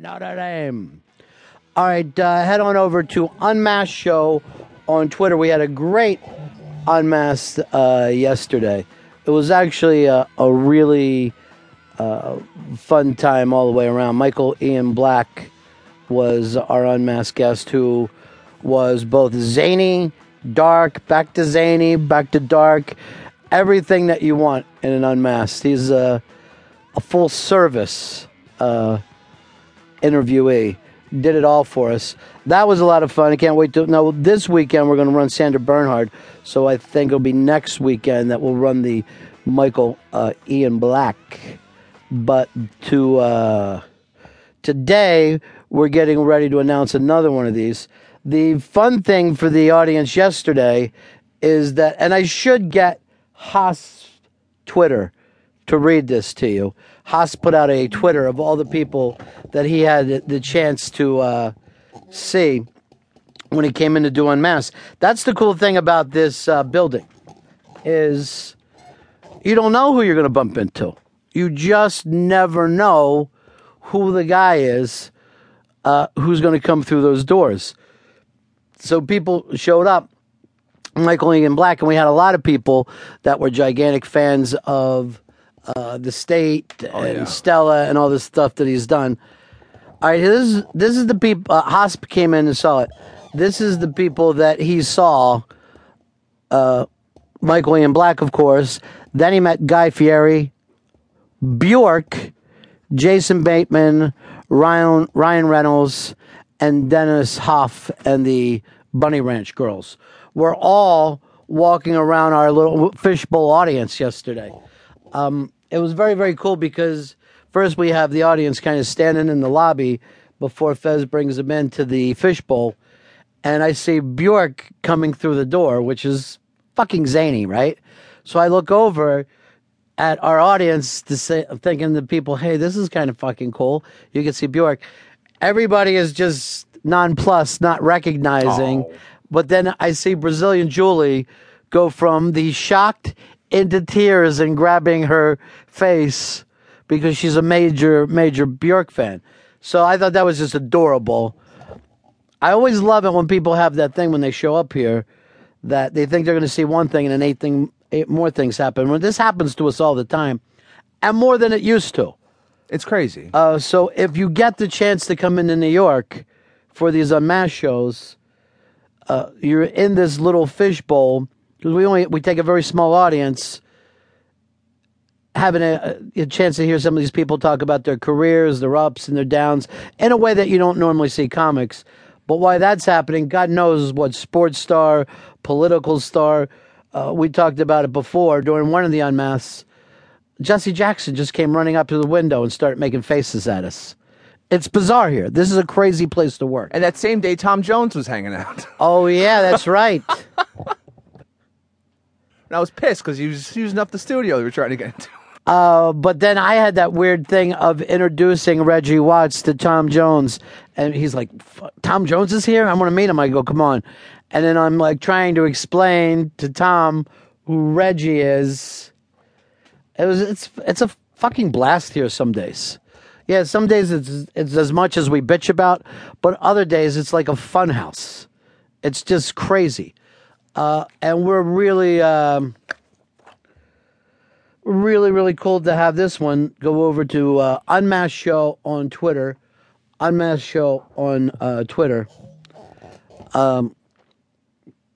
Notre Dame. All right, uh, head on over to Unmasked Show on Twitter. We had a great Unmasked uh, yesterday. It was actually a, a really uh, fun time all the way around. Michael Ian Black was our unmasked guest who was both zany, dark, back to zany, back to dark, everything that you want in an unmasked. He's a, a full service uh, interviewee. Did it all for us. That was a lot of fun. I can't wait to. No, this weekend we're going to run Sandra Bernhard, so I think it'll be next weekend that we'll run the Michael uh, Ian Black. But to uh, today, we're getting ready to announce another one of these. The fun thing for the audience yesterday is that, and I should get Haas Twitter to read this to you. Haas put out a Twitter of all the people that he had the chance to uh, see when he came in to do Unmasked. That's the cool thing about this uh, building is you don't know who you're going to bump into. You just never know who the guy is uh, who's going to come through those doors. So people showed up, Michael Ian Black, and we had a lot of people that were gigantic fans of uh, the state Oh, and yeah. Stella and all this stuff that he's done. All right, this is this is the people. Uh, Hosp came in and saw it. This is the people that he saw. Uh, Michael Ian Black, of course. Then he met Guy Fieri, Bjork, Jason Bateman, Ryan Ryan Reynolds, and Dennis Hof and the Bunny Ranch Girls. We're all walking around our little fishbowl audience yesterday. Um, it was very very cool because first we have the audience kind of standing in the lobby before Fez brings them into the fishbowl, and I see Bjork coming through the door, which is fucking zany, right? So I look over at our audience to say, thinking to people, hey, this is kind of fucking cool. You can see Bjork. Everybody is just nonplussed, not recognizing. But then I see Brazilian Julie go from the shocked into tears and grabbing her face because she's a major, major Bjork fan. So I thought that was just adorable. I always love it when people have that thing when they show up here that they think they're going to see one thing and then eight thing eight more things happen. When this happens to us all the time, and more than it used to. It's crazy. Uh, so if you get the chance to come into New York for these unmasked shows, uh, you're in this little fishbowl because we only we take a very small audience. Having a, a chance to hear some of these people talk about their careers, their ups and their downs, in a way that you don't normally see comics. But why that's happening, God knows what sports star, political star. Uh, we talked about it before during one of the unmasks. Jesse Jackson just came running up to the window and started making faces at us. It's bizarre here. This is a crazy place to work. and that same day, Tom Jones was hanging out. Oh yeah, that's right. And I was pissed because he was using up the studio we were trying to get into. Uh, but then I had that weird thing of introducing Reggie Watts to Tom Jones, and he's like, "Tom Jones is here. I want to meet him." I go, "Come on," and then I'm like trying to explain to Tom who Reggie is. It was it's it's a fucking blast here some days. Yeah, some days it's it's as much as we bitch about, but other days it's like a fun house. It's just crazy, uh, and we're really. Um, really, really cool to have this one. Go over to uh, Unmasked Show on Twitter. Unmasked Show on uh, Twitter. Um,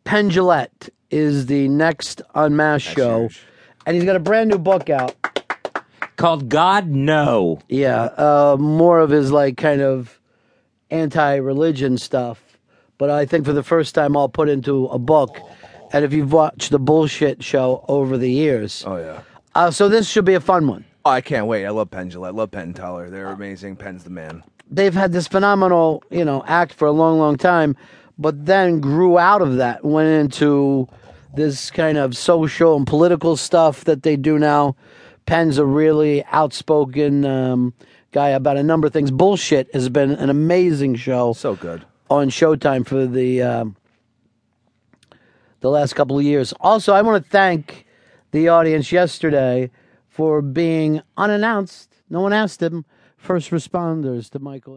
Penn Jillette is the next Unmasked show, huge. and he's got a brand new book out. Called God No. Yeah, uh, more of his like kind of anti-religion stuff, but I think for the first time I'll put into a book. And if you've watched the bullshit show over the years, Oh yeah. uh, so this should be a fun one. Oh, I can't wait. I love Penn Jillette. I love Penn Teller. They're amazing. Penn's the man. they've had this phenomenal, you know, act for a long, long time, but then grew out of that, went into this kind of social and political stuff that they do now. Penn's a really outspoken um, guy about a number of things. Bullshit has been an amazing show So good. On Showtime for the um, the last couple of years. Also, I want to thank the audience yesterday for being unannounced. No one asked them. First responders to Michael.